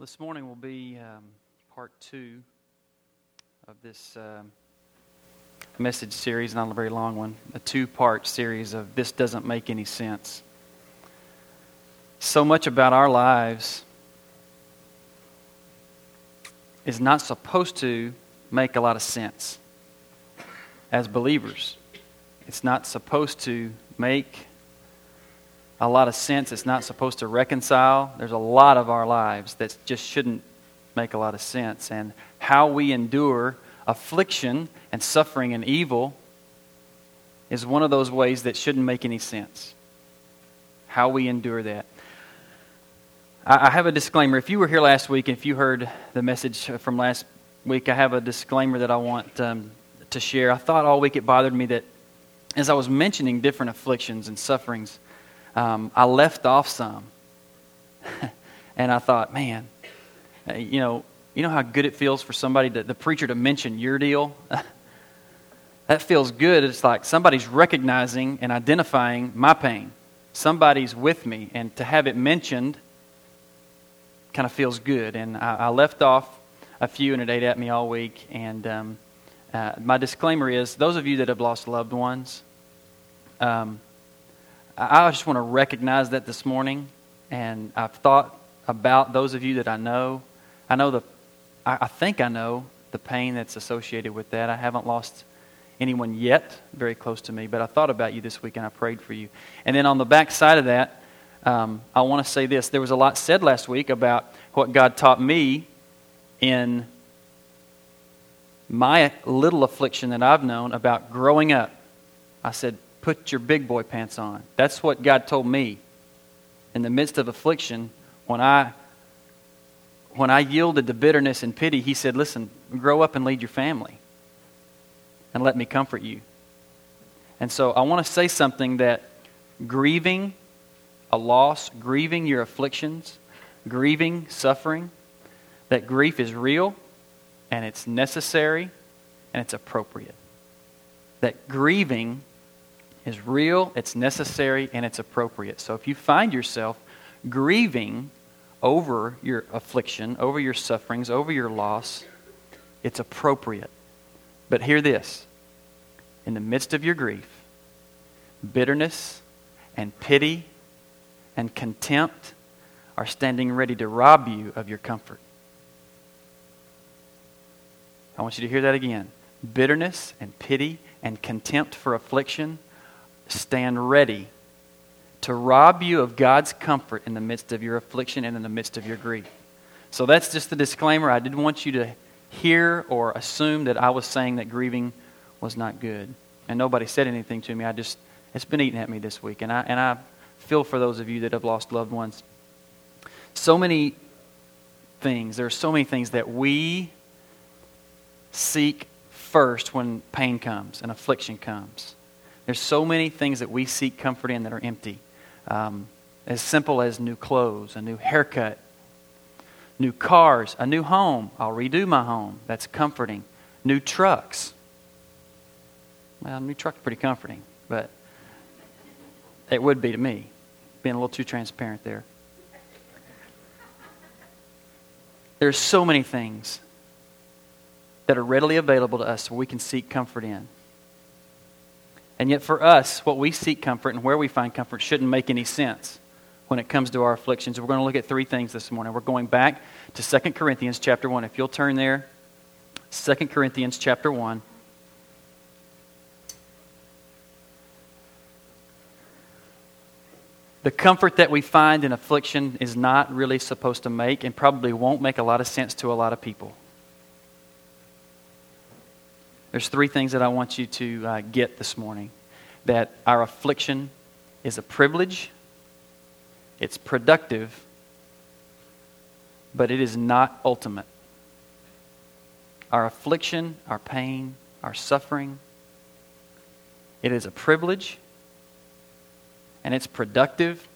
This morning will be um, part two of this um, message series, not a very long one, a two part series of This Doesn't Make Any Sense. So much about our lives is not supposed to make a lot of sense as believers. It's not supposed to make a lot of sense. It's not supposed to reconcile. There's a lot of our lives that just shouldn't make a lot of sense. And how we endure affliction and suffering and evil is one of those ways that shouldn't make any sense. How we endure that. I have a disclaimer. If you were here last week and if you heard the message from last week, I have a disclaimer that I want um, to share. I thought all week it bothered me that as I was mentioning different afflictions and sufferings, um, I left off some. and I thought, man, you know, you know how good it feels for somebody, to, the preacher, to mention your deal? that feels good. It's like somebody's recognizing and identifying my pain. Somebody's with me. And to have it mentioned kind of feels good. And I, I left off a few, and it ate at me all week. And um, uh, my disclaimer is those of you that have lost loved ones, um, I just want to recognize that this morning. And I've thought about those of you that I know. I know the, I think I know the pain that's associated with that. I haven't lost anyone yet very close to me, but I thought about you this week and I prayed for you. And then on the back side of that, um, I want to say this. There was a lot said last week about what God taught me in my little affliction that I've known about growing up. I said, put your big boy pants on. That's what God told me in the midst of affliction when I when I yielded to bitterness and pity, he said, "Listen, grow up and lead your family and let me comfort you." And so I want to say something that grieving a loss, grieving your afflictions, grieving suffering, that grief is real and it's necessary and it's appropriate. That grieving is real, it's necessary, and it's appropriate. So if you find yourself grieving over your affliction, over your sufferings, over your loss, it's appropriate. But hear this in the midst of your grief, bitterness and pity and contempt are standing ready to rob you of your comfort. I want you to hear that again. Bitterness and pity and contempt for affliction stand ready to rob you of God's comfort in the midst of your affliction and in the midst of your grief. So that's just the disclaimer. I didn't want you to hear or assume that I was saying that grieving was not good. And nobody said anything to me. I just, it's been eating at me this week. And I, and I feel for those of you that have lost loved ones. So many things, there are so many things that we seek first when pain comes and affliction comes. There's so many things that we seek comfort in that are empty. Um, as simple as new clothes, a new haircut, new cars, a new home. I'll redo my home. That's comforting. New trucks. Well, new truck's pretty comforting, but it would be to me. Being a little too transparent there. There's so many things that are readily available to us where we can seek comfort in. And yet, for us, what we seek comfort and where we find comfort shouldn't make any sense when it comes to our afflictions. We're going to look at three things this morning. We're going back to 2 Corinthians chapter 1. If you'll turn there, 2 Corinthians chapter 1. The comfort that we find in affliction is not really supposed to make and probably won't make a lot of sense to a lot of people. There's three things that I want you to uh, get this morning that our affliction is a privilege, it's productive, but it is not ultimate. Our affliction, our pain, our suffering, it is a privilege and it's productive,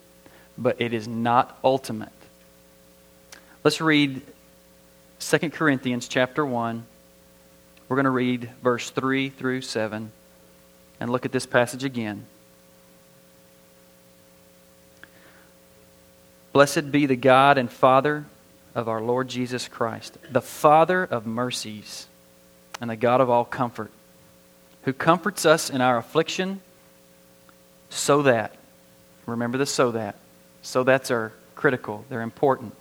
but it is not ultimate. Let's read 2 Corinthians chapter 1 we're going to read verse 3 through 7 and look at this passage again. Blessed be the God and Father of our Lord Jesus Christ, the Father of mercies and the God of all comfort, who comforts us in our affliction, so that, remember the so that, so that's are critical, they're important,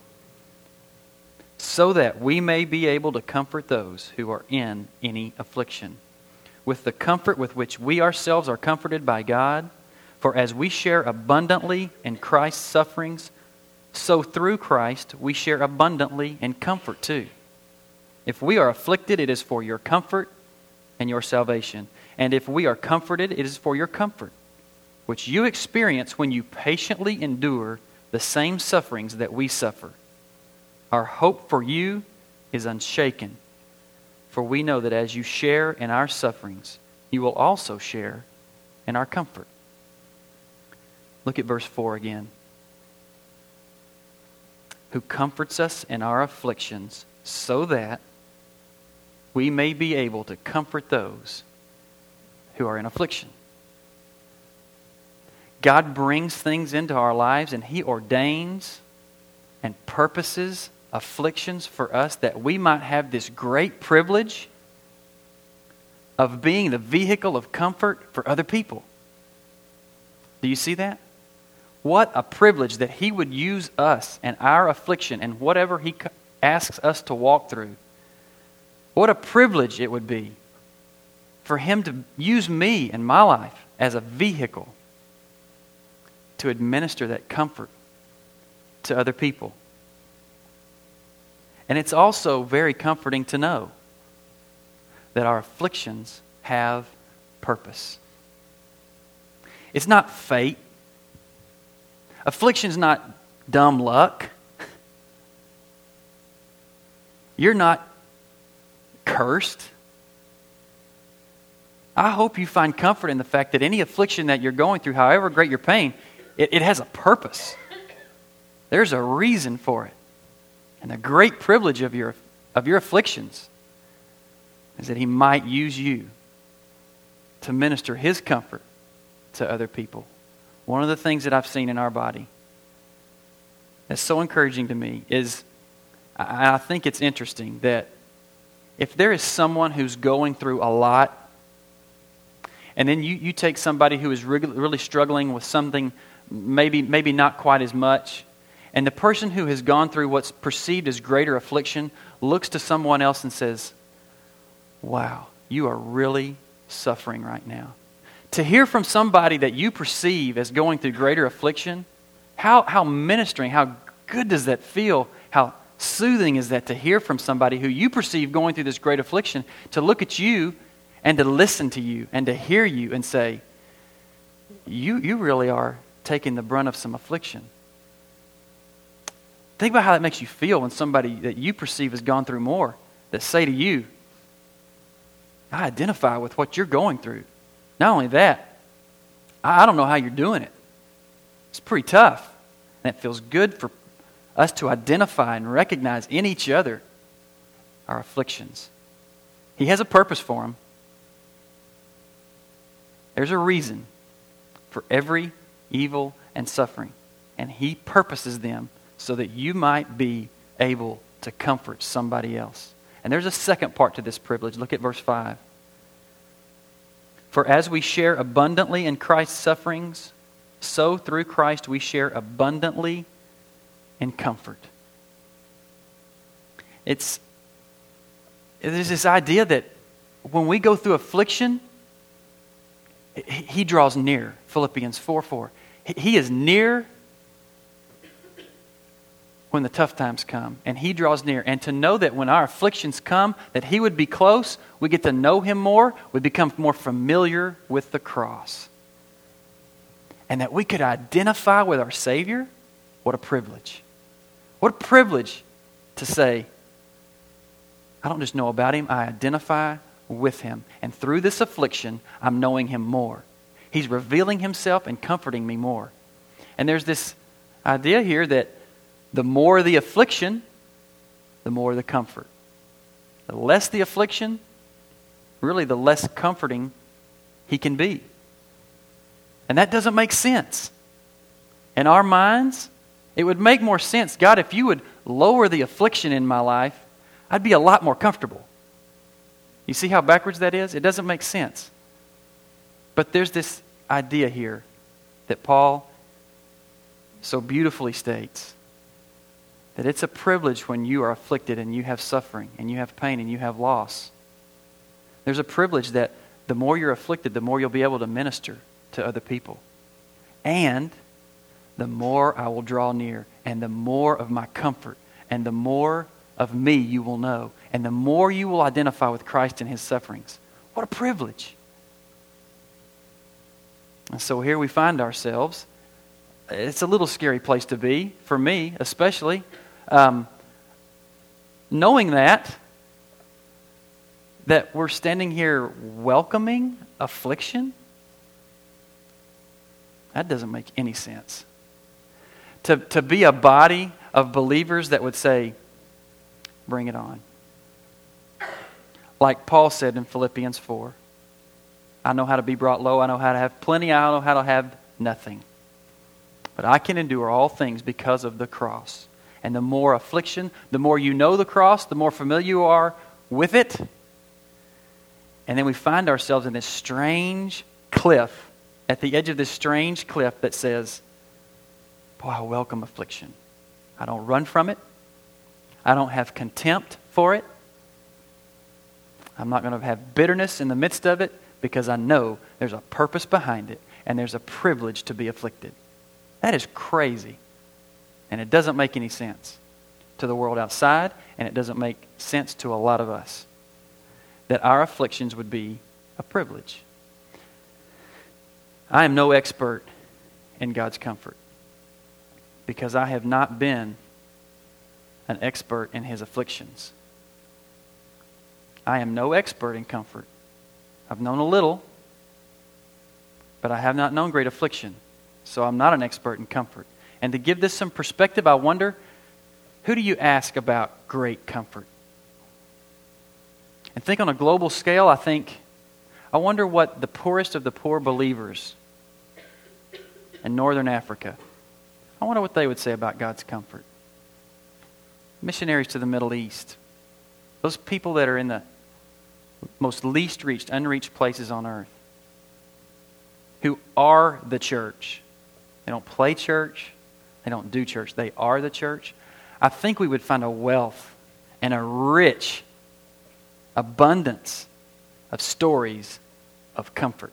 so that we may be able to comfort those who are in any affliction, with the comfort with which we ourselves are comforted by God. For as we share abundantly in Christ's sufferings, so through Christ we share abundantly in comfort too. If we are afflicted, it is for your comfort and your salvation. And if we are comforted, it is for your comfort, which you experience when you patiently endure the same sufferings that we suffer. Our hope for you is unshaken, for we know that as you share in our sufferings, you will also share in our comfort. Look at verse 4 again who comforts us in our afflictions, so that we may be able to comfort those who are in affliction. God brings things into our lives and He ordains and purposes afflictions for us that we might have this great privilege of being the vehicle of comfort for other people. Do you see that? What a privilege that He would use us and our affliction and whatever He asks us to walk through. What a privilege it would be for Him to use me and my life as a vehicle to administer that comfort to other people. And it's also very comforting to know that our afflictions have purpose. It's not fate Affliction's not dumb luck. You're not cursed. I hope you find comfort in the fact that any affliction that you're going through, however great your pain, it, it has a purpose. There's a reason for it. And the great privilege of your, of your afflictions is that He might use you to minister His comfort to other people. One of the things that I've seen in our body that's so encouraging to me is I think it's interesting that if there is someone who's going through a lot, and then you, you take somebody who is really, struggling with something, maybe, maybe not quite as much, and the person who has gone through what's perceived as greater affliction looks to someone else and says, Wow, you are really suffering right now to hear from somebody that you perceive as going through greater affliction, how, how ministering, how good does that feel? How soothing is that to hear from somebody who you perceive going through this great affliction, to look at you and to listen to you and to hear you and say, You, you really are taking the brunt of some affliction. Think about how that makes you feel when somebody that you perceive has gone through more that say to you, I identify with what you're going through. Not only that, I don't know how you're doing it. It's pretty tough. And it feels good for us to identify and recognize in each other our afflictions. He has a purpose for them. There's a reason for every evil and suffering. And He purposes them so that you might be able to comfort somebody else. And there's a second part to this privilege. Look at verse 5. For as we share abundantly in Christ's sufferings, so through Christ we share abundantly in comfort. It's there's this idea that when we go through affliction, he draws near. Philippians 4 4. He is near when the tough times come and he draws near. And to know that when our afflictions come that he would be close we get to know him more we become more familiar with the cross. And that we could identify with our savior what a privilege. What a privilege to say i don't just know about him i identify with him. And through this affliction i'm knowing him more. He's revealing himself and comforting me more. And there's this idea here that the more the affliction, the more the comfort. The less the affliction, really the less comforting he can be. And that doesn't make sense. In our minds, it would make more sense, God, if you would lower the affliction in my life, I'd be a lot more comfortable. You see how backwards that is? It doesn't make sense. But there's this idea here that Paul so beautifully states that it's a privilege when you are afflicted and you have suffering and you have pain and you have loss. There's a privilege that the more you're afflicted, the more you'll be able to minister to other people. And the more I will draw near, and the more of my comfort, and the more of me you will know, and the more you will identify with Christ and his sufferings. What a privilege. And so here we find ourselves. It's a little scary place to be, for me especially. Um, knowing that, that we're standing here welcoming affliction, that doesn't make any sense. To, to be a body of believers that would say, bring it on. Like Paul said in Philippians 4 I know how to be brought low, I know how to have plenty, I know how to have nothing. But I can endure all things because of the cross. And the more affliction, the more you know the cross, the more familiar you are with it. And then we find ourselves in this strange cliff, at the edge of this strange cliff that says, Boy, I welcome affliction. I don't run from it. I don't have contempt for it. I'm not going to have bitterness in the midst of it because I know there's a purpose behind it and there's a privilege to be afflicted. That is crazy. And it doesn't make any sense to the world outside, and it doesn't make sense to a lot of us that our afflictions would be a privilege. I am no expert in God's comfort because I have not been an expert in his afflictions. I am no expert in comfort. I've known a little, but I have not known great affliction. So I'm not an expert in comfort. And to give this some perspective, I wonder who do you ask about great comfort? And think on a global scale, I think, I wonder what the poorest of the poor believers in northern Africa, I wonder what they would say about God's comfort. Missionaries to the Middle East, those people that are in the most least reached, unreached places on earth, who are the church. They don't play church, they don't do church. They are the church. I think we would find a wealth and a rich abundance of stories of comfort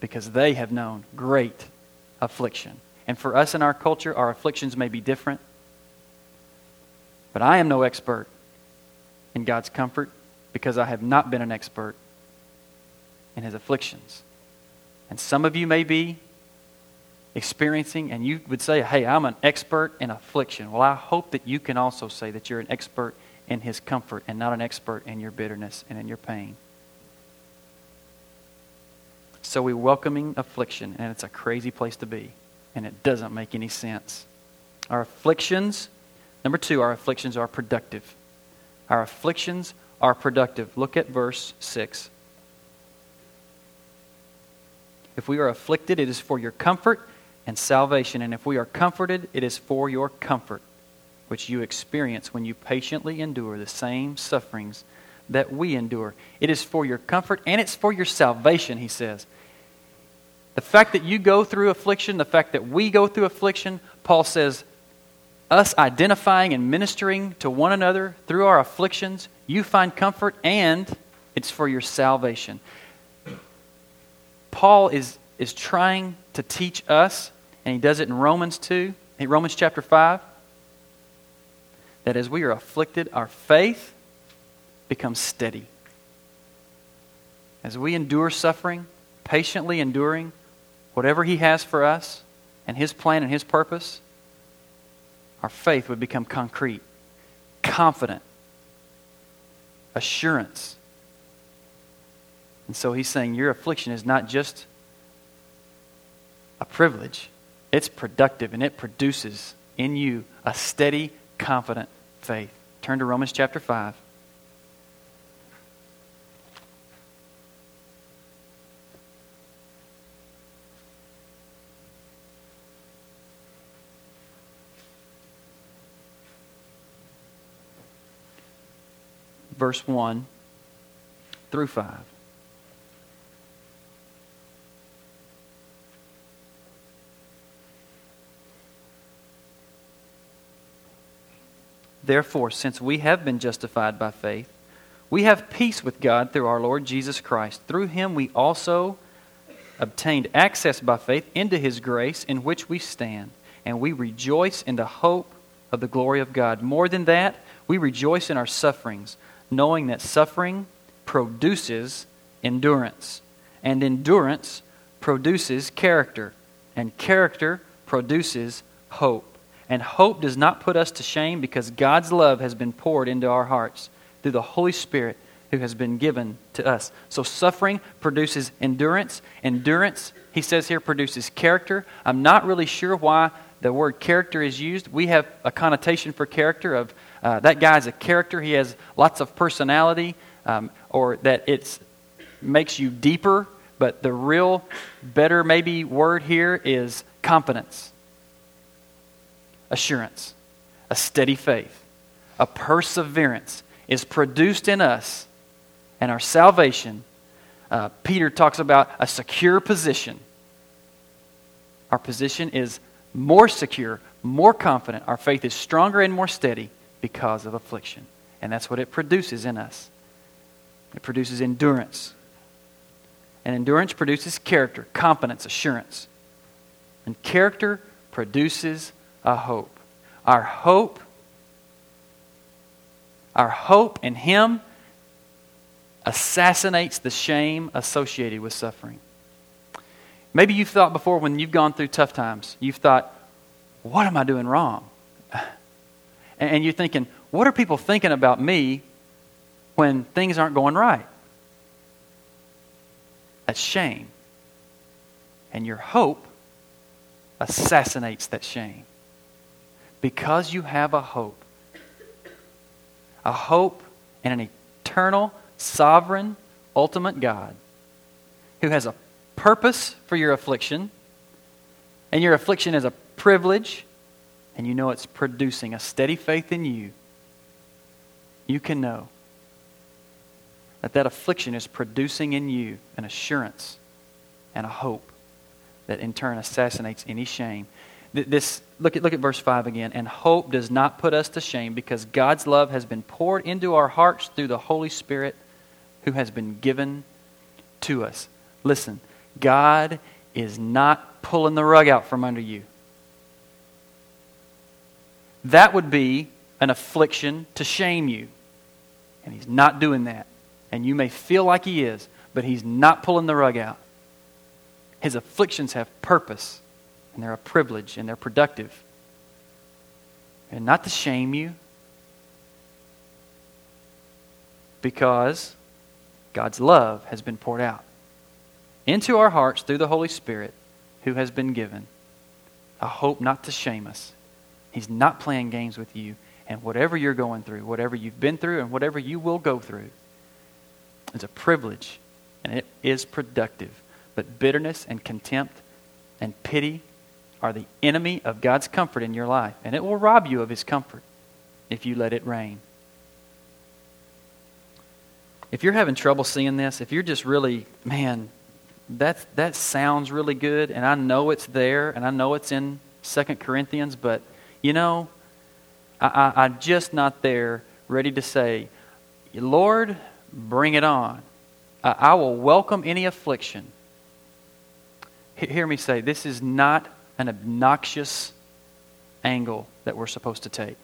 because they have known great affliction. And for us in our culture, our afflictions may be different. But I am no expert in God's comfort because I have not been an expert in his afflictions. And some of you may be experiencing, and you would say, Hey, I'm an expert in affliction. Well, I hope that you can also say that you're an expert in his comfort and not an expert in your bitterness and in your pain. So we're welcoming affliction, and it's a crazy place to be, and it doesn't make any sense. Our afflictions, number two, our afflictions are productive. Our afflictions are productive. Look at verse 6. If we are afflicted, it is for your comfort and salvation. And if we are comforted, it is for your comfort, which you experience when you patiently endure the same sufferings that we endure. It is for your comfort and it's for your salvation, he says. The fact that you go through affliction, the fact that we go through affliction, Paul says, us identifying and ministering to one another through our afflictions, you find comfort and it's for your salvation. Paul is, is trying to teach us and he does it in Romans 2, in Romans chapter 5, that as we are afflicted, our faith becomes steady. As we endure suffering, patiently enduring whatever he has for us and his plan and his purpose, our faith would become concrete, confident, assurance. And so he's saying your affliction is not just a privilege, it's productive and it produces in you a steady, confident faith. Turn to Romans chapter 5. Verse 1 through 5. Therefore, since we have been justified by faith, we have peace with God through our Lord Jesus Christ. Through him we also obtained access by faith into his grace in which we stand, and we rejoice in the hope of the glory of God. More than that, we rejoice in our sufferings, knowing that suffering produces endurance, and endurance produces character, and character produces hope. And hope does not put us to shame because God's love has been poured into our hearts through the Holy Spirit who has been given to us. So suffering produces endurance. Endurance, he says here, produces character. I'm not really sure why the word character is used. We have a connotation for character of uh, that guy's a character. He has lots of personality, um, or that it makes you deeper. But the real, better maybe word here is confidence assurance, a steady faith, a perseverance is produced in us, and our salvation. Uh, Peter talks about a secure position. Our position is more secure, more confident. Our faith is stronger and more steady because of affliction. And that's what it produces in us. It produces endurance. And endurance produces character, confidence, assurance. And character produces a hope. Our hope, our hope in Him assassinates the shame associated with suffering. Maybe you've thought before when you've gone through tough times, you've thought, what am I doing wrong? And you're thinking, what are people thinking about me when things aren't going right? That's shame. And your hope assassinates that shame because you have a hope. A hope in an eternal, sovereign, ultimate God who has a purpose for your affliction, and your affliction is a privilege, and you know it's producing a steady faith in you, you can know that that affliction is producing in you an assurance and a hope that in turn assassinates any shame this, look, at, look at verse 5 again. And hope does not put us to shame because God's love has been poured into our hearts through the Holy Spirit who has been given to us. Listen, God is not pulling the rug out from under you. That would be an affliction to shame you. And He's not doing that. And you may feel like He is, but He's not pulling the rug out. His afflictions have purpose and they're a privilege and they're productive. And not to shame you, because God's love has been poured out into our hearts through the Holy Spirit who has been given a hope not to shame us. He's not playing games with you. And whatever you're going through, whatever you've been through, and whatever you will go through, is a privilege and it is productive. But bitterness and contempt and pity are the enemy of God's comfort in your life, and it will rob you of his comfort if you let it reign. If you're having trouble seeing this, if you're just really, man, that, that sounds really good, and I know it's there, and I know it's in Second Corinthians, but, you know, I, I, I'm just not there ready to say, Lord, bring it on. I, I will welcome any affliction. H- hear me say, this is not an obnoxious angle that we're supposed to take.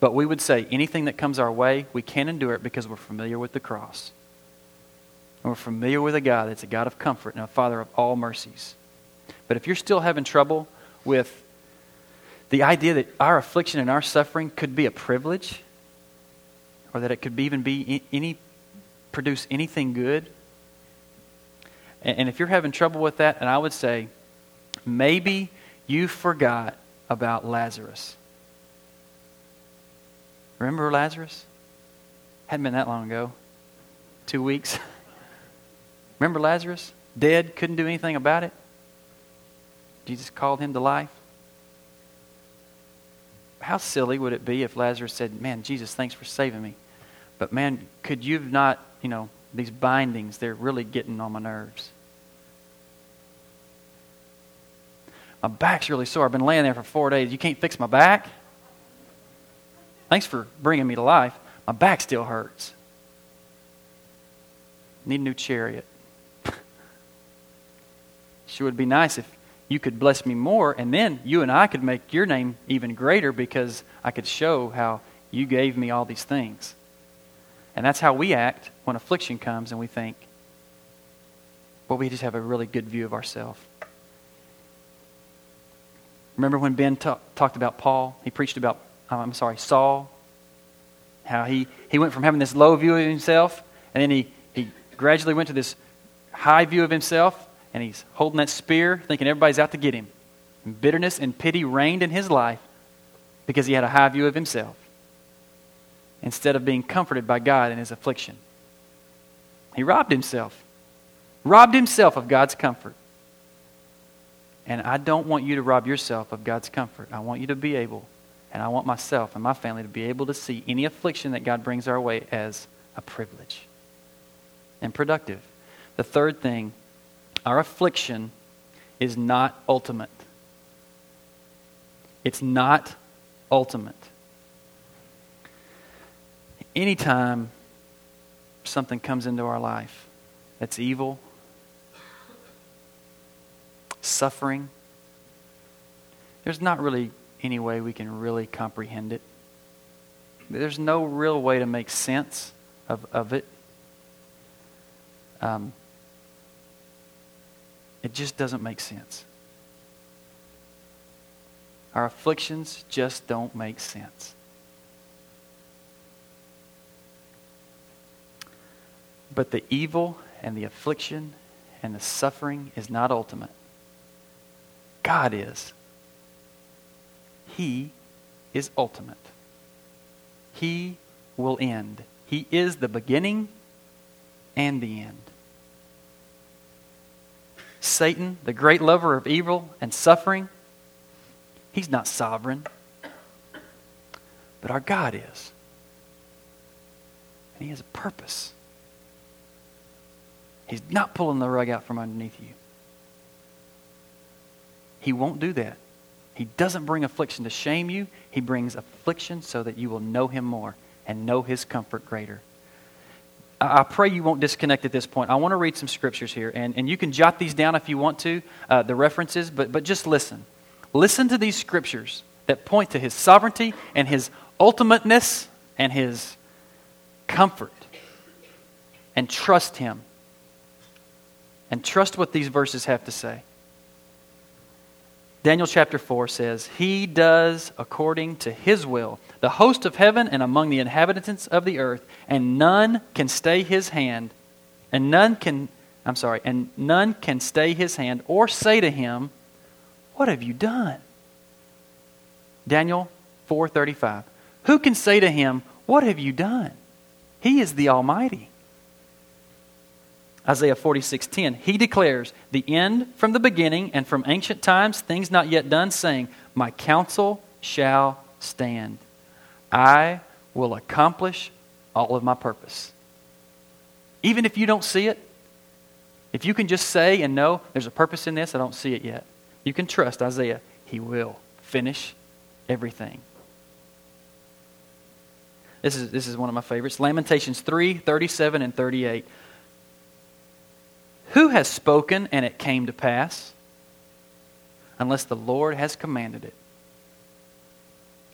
But we would say anything that comes our way, we can endure it because we're familiar with the cross. And we're familiar with a God that's a God of comfort and a Father of all mercies. But if you're still having trouble with the idea that our affliction and our suffering could be a privilege, or that it could even be any produce anything good, and if you're having trouble with that, and I would say maybe you forgot about Lazarus. Remember Lazarus? Hadn't been that long ago. Two weeks. Remember Lazarus? Dead, couldn't do anything about it. Jesus called him to life. How silly would it be if Lazarus said, Man, Jesus, thanks for saving me. But man, could you have not, you know, these bindings, they're really getting on my nerves. My back's really sore. I've been laying there for four days. You can't fix my back? Thanks for bringing me to life. My back still hurts. Need a new chariot. sure would be nice if you could bless me more, and then you and I could make your name even greater because I could show how you gave me all these things. And that's how we act when affliction comes and we think, well, we just have a really good view of ourselves. Remember when Ben ta- talked about Paul? He preached about, uh, I'm sorry, Saul. How he, he went from having this low view of himself, and then he, he gradually went to this high view of himself, and he's holding that spear, thinking everybody's out to get him. And bitterness and pity reigned in his life because he had a high view of himself instead of being comforted by God in his affliction. He robbed himself, robbed himself of God's comfort. And I don't want you to rob yourself of God's comfort. I want you to be able, and I want myself and my family to be able to see any affliction that God brings our way as a privilege and productive. The third thing, our affliction is not ultimate. It's not ultimate. Anytime something comes into our life that's evil, suffering, there's not really any way we can really comprehend it. There's no real way to make sense of, of it. Um, it just doesn't make sense. Our afflictions just don't make sense. But the evil and the affliction and the suffering is not ultimate. God is. He is ultimate. He will end. He is the beginning and the end. Satan, the great lover of evil and suffering, he's not sovereign. But our God is. And he has a purpose. He's not pulling the rug out from underneath you. He won't do that. He doesn't bring affliction to shame you. He brings affliction so that you will know him more and know his comfort greater. I pray you won't disconnect at this point. I want to read some scriptures here, and, and you can jot these down if you want to, uh, the references, but, but just listen. Listen to these scriptures that point to his sovereignty and his ultimateness and his comfort. And trust him and trust what these verses have to say. Daniel chapter 4 says, He does according to His will the host of heaven and among the inhabitants of the earth, and none can stay His hand, and none can, I'm sorry, and none can stay His hand or say to Him, What have you done? Daniel 4:35. Who can say to Him, What have you done? He is the Almighty. Isaiah 46:10. He declares, "The end from the beginning and from ancient times, things not yet done, saying, My counsel shall stand. I will accomplish all of my purpose." Even if you don't see it, if you can just say and know there's a purpose in this, I don't see it yet. You can trust Isaiah. He will finish everything. This is, this is one of my favorites. Lamentations 3 37 and 38. Who has spoken and it came to pass? Unless the Lord has commanded it.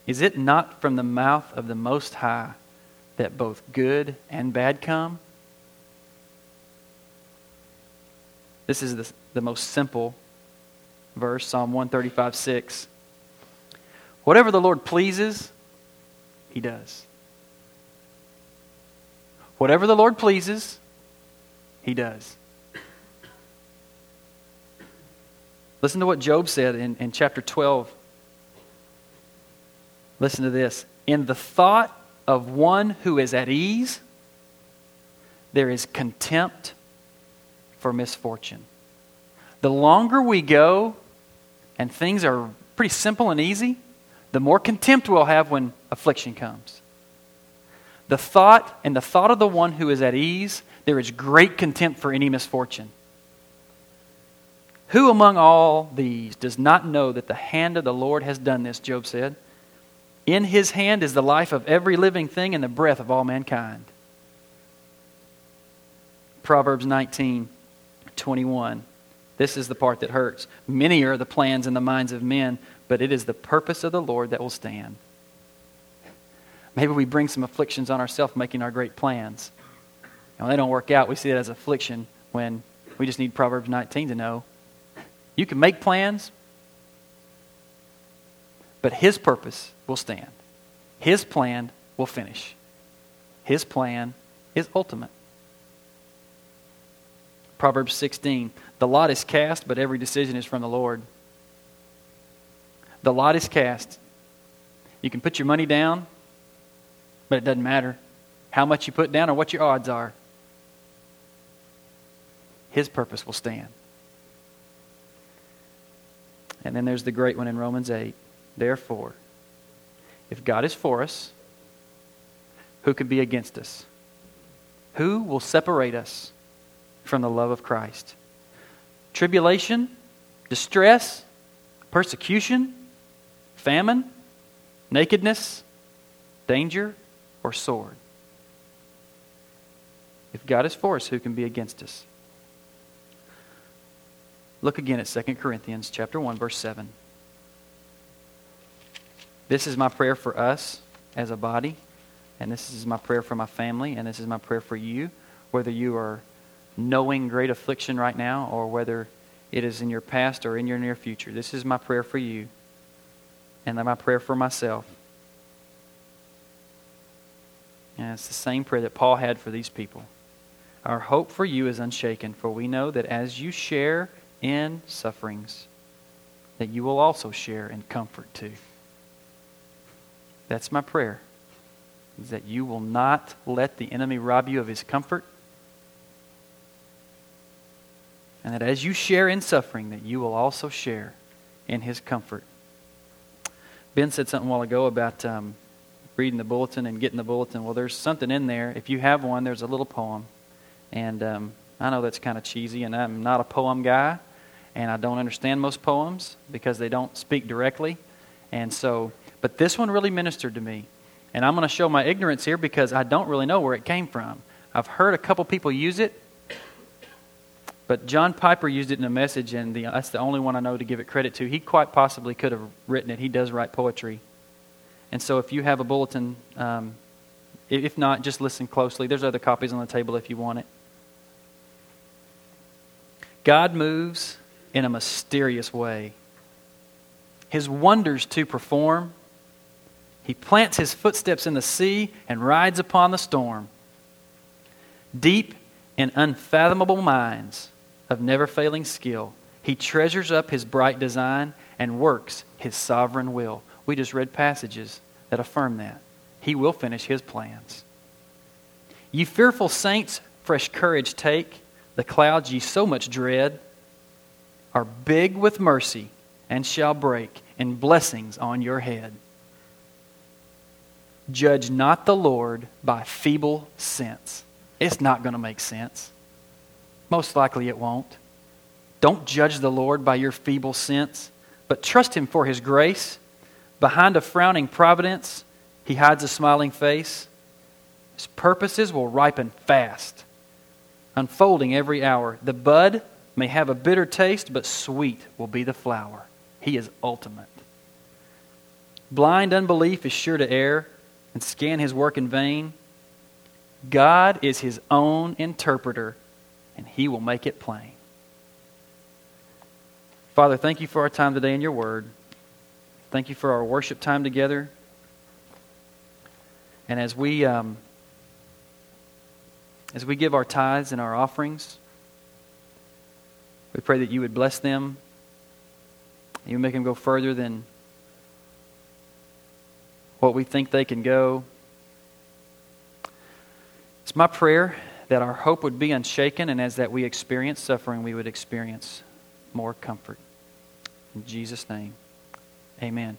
Is it not from the mouth of the Most High that both good and bad come? This is the, the most simple verse, Psalm 135 6. Whatever the Lord pleases, he does. Whatever the Lord pleases, he does. Listen to what Job said in, in chapter 12. Listen to this. In the thought of one who is at ease, there is contempt for misfortune. The longer we go and things are pretty simple and easy, the more contempt we'll have when affliction comes. The thought and the thought of the one who is at ease, there is great contempt for any misfortune. Who among all these does not know that the hand of the Lord has done this? Job said. In his hand is the life of every living thing and the breath of all mankind. Proverbs 19, 21. This is the part that hurts. Many are the plans in the minds of men, but it is the purpose of the Lord that will stand. Maybe we bring some afflictions on ourselves making our great plans. And when they don't work out, we see it as affliction when we just need Proverbs 19 to know you can make plans, but His purpose will stand. His plan will finish. His plan is ultimate. Proverbs 16 The lot is cast, but every decision is from the Lord. The lot is cast. You can put your money down, but it doesn't matter how much you put down or what your odds are. His purpose will stand. And then there's the great one in Romans 8. Therefore, if God is for us, who could be against us? Who will separate us from the love of Christ? Tribulation, distress, persecution, famine, nakedness, danger, or sword? If God is for us, who can be against us? Look again at 2 Corinthians chapter 1 verse 7. This is my prayer for us as a body, and this is my prayer for my family, and this is my prayer for you, whether you are knowing great affliction right now or whether it is in your past or in your near future. This is my prayer for you, and my prayer for myself. And it's the same prayer that Paul had for these people. Our hope for you is unshaken, for we know that as you share in sufferings, that you will also share in comfort too. That's my prayer. Is that you will not let the enemy rob you of his comfort. And that as you share in suffering, that you will also share in his comfort. Ben said something a while ago about um, reading the bulletin and getting the bulletin. Well, there's something in there. If you have one, there's a little poem. And um, I know that's kind of cheesy, and I'm not a poem guy and I don't understand most poems because they don't speak directly. And so, but this one really ministered to me. And I'm going to show my ignorance here because I don't really know where it came from. I've heard a couple people use it, but John Piper used it in a message, and the, that's the only one I know to give it credit to. He quite possibly could have written it. He does write poetry. And so, if you have a bulletin, um, if not, just listen closely. There's other copies on the table if you want it. God moves in a mysterious way. His wonders to perform. He plants his footsteps in the sea and rides upon the storm. Deep in unfathomable minds of never failing skill, he treasures up his bright design and works his sovereign will. We just read passages that affirm that. He will finish his plans. Ye fearful saints, fresh courage take. The clouds ye so much dread are big with mercy and shall break in blessings on your head. Judge not the Lord by feeble sense. It's not going to make sense. Most likely it won't. Don't judge the Lord by your feeble sense, but trust Him for His grace. Behind a frowning providence, He hides a smiling face. His purposes will ripen fast, unfolding every hour. The bud may have a bitter taste, but sweet will be the flower. He is ultimate. Blind unbelief is sure to err and scan his work in vain. God is his own interpreter, and he will make it plain. Father, thank you for our time today in your word. Thank you for our worship time together. And as we, um, as we give our tithes and our offerings, we pray that you would bless them. You would make them go further than what we think they can go. It's my prayer that our hope would be unshaken, and as that we experience suffering, we would experience more comfort. In Jesus' name, amen.